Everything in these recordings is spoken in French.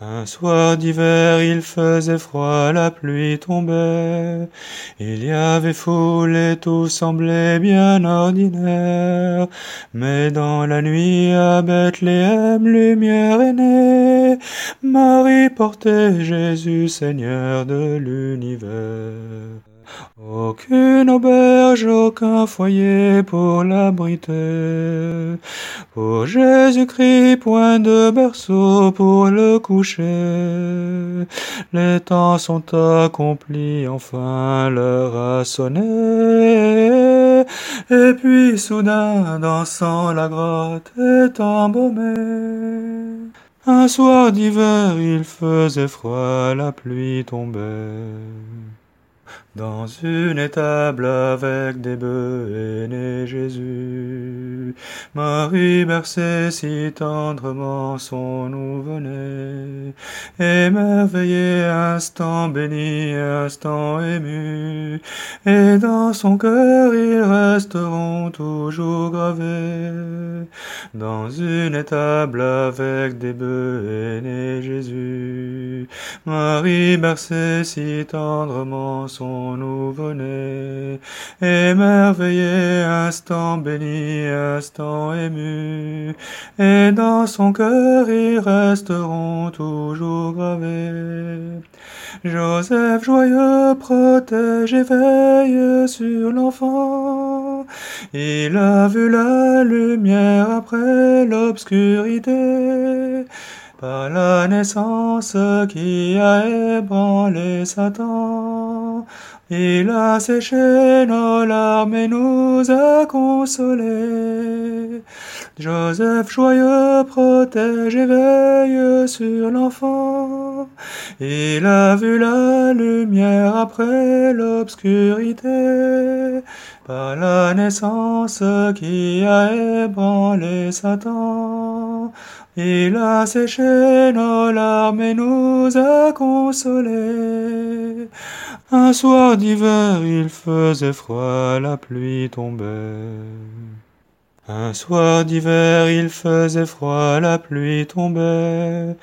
Un soir d'hiver, il faisait froid, la pluie tombait. Il y avait foule et tout semblait bien ordinaire. Mais dans la nuit à Bethléem, lumière est née. Marie portait Jésus, Seigneur de l'univers. Aucune auberge, aucun foyer pour l'abriter. Pour Jésus-Christ, point de berceau pour le coucher. Les temps sont accomplis, enfin l'heure a sonné. Et puis soudain, dansant la grotte est embaumée. Un soir d'hiver, il faisait froid, la pluie tombait. Dans une étable avec des bœufs est né Jésus. Marie berçait si tendrement son nouveau-né. Émerveillé, instant béni, instant ému. Et dans son cœur ils resteront toujours gravés. Dans une étable avec des bœufs est né Jésus. Marie berçait si tendrement son nouveau-né. Émerveillé, instant béni, instant ému, et dans son cœur ils resteront toujours gravés. Joseph joyeux protège et veille sur l'enfant. Il a vu la lumière après l'obscurité par la naissance qui a ébranlé Satan. Il a séché nos larmes et nous a consolés. Joseph joyeux protège et veille sur l'enfant. Il a vu la lumière après l'obscurité, par la naissance qui a ébranlé Satan. Il a séché nos larmes et nous a consolés. Un soir d'hiver, il faisait froid, la pluie tombait. Un soir d'hiver, il faisait froid, la pluie tombait.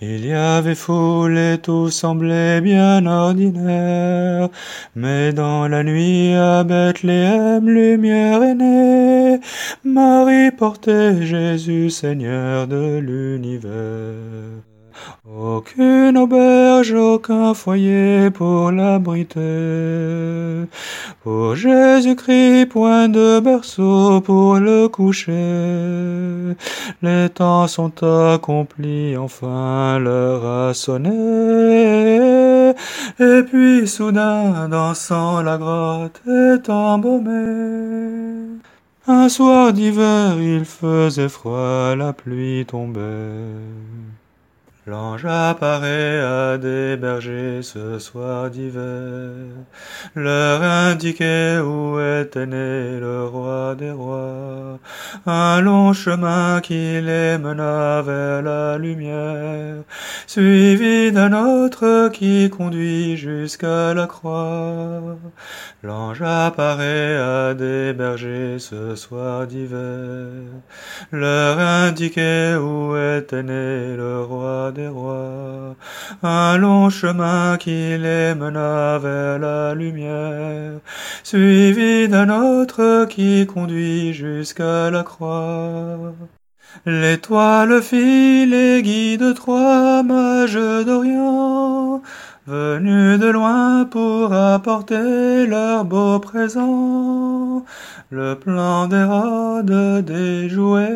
Il y avait foule et tout semblait bien ordinaire. Mais dans la nuit à Bethléem, lumière est née. Marie portait Jésus, Seigneur de l'univers. Aucune auberge, aucun foyer pour l'abriter. Pour Jésus-Christ, point de berceau pour le coucher. Les temps sont accomplis, enfin l'heure a sonné. Et puis soudain, dansant la grotte est embaumée. Un soir d'hiver, il faisait froid, la pluie tombait. L'ange apparaît à des bergers ce soir d'hiver, leur indiquait où était né le roi des rois, un long chemin qui les mena vers la lumière, suivi d'un autre qui conduit jusqu'à la croix. L'ange apparaît à des bergers ce soir d'hiver, leur indiquait où était né le roi des rois, un long chemin qui les mena vers la lumière, suivi d'un autre qui conduit jusqu'à la croix. L'étoile fit les guides trois mages d'Orient, venus de loin pour apporter leurs beaux présents. Le plan d'Hérode déjoué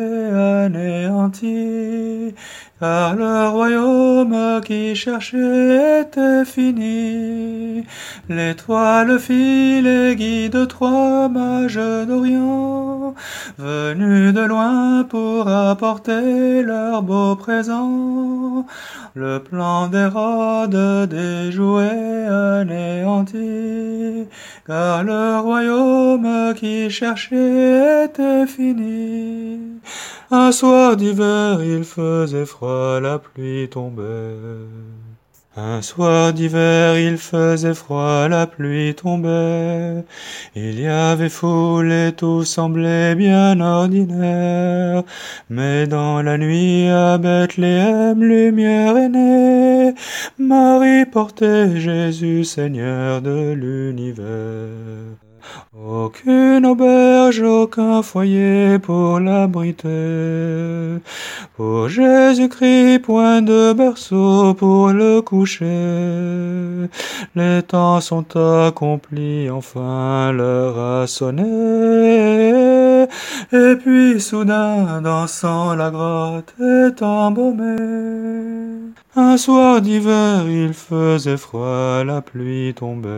anéanti, car le royaume qui cherchait était fini. L'étoile fit les guides trois mages d'Orient, venus de loin pour apporter leurs beaux présents. Le plan d'Hérode déjoué anéanti, car le royaume qui cherchait était fini. Un soir d'hiver, il faisait froid, la pluie tombait. Un soir d'hiver, il faisait froid, la pluie tombait. Il y avait foule et tout semblait bien ordinaire. Mais dans la nuit à Bethléem, lumière est née. Marie portait Jésus, Seigneur de l'univers. Aucune auberge, aucun foyer pour l'abriter. Pour Jésus-Christ, point de berceau pour le coucher. Les temps sont accomplis, enfin l'heure a sonné. Et puis soudain, dansant la grotte est embaumée. Un soir d'hiver, il faisait froid, la pluie tombait.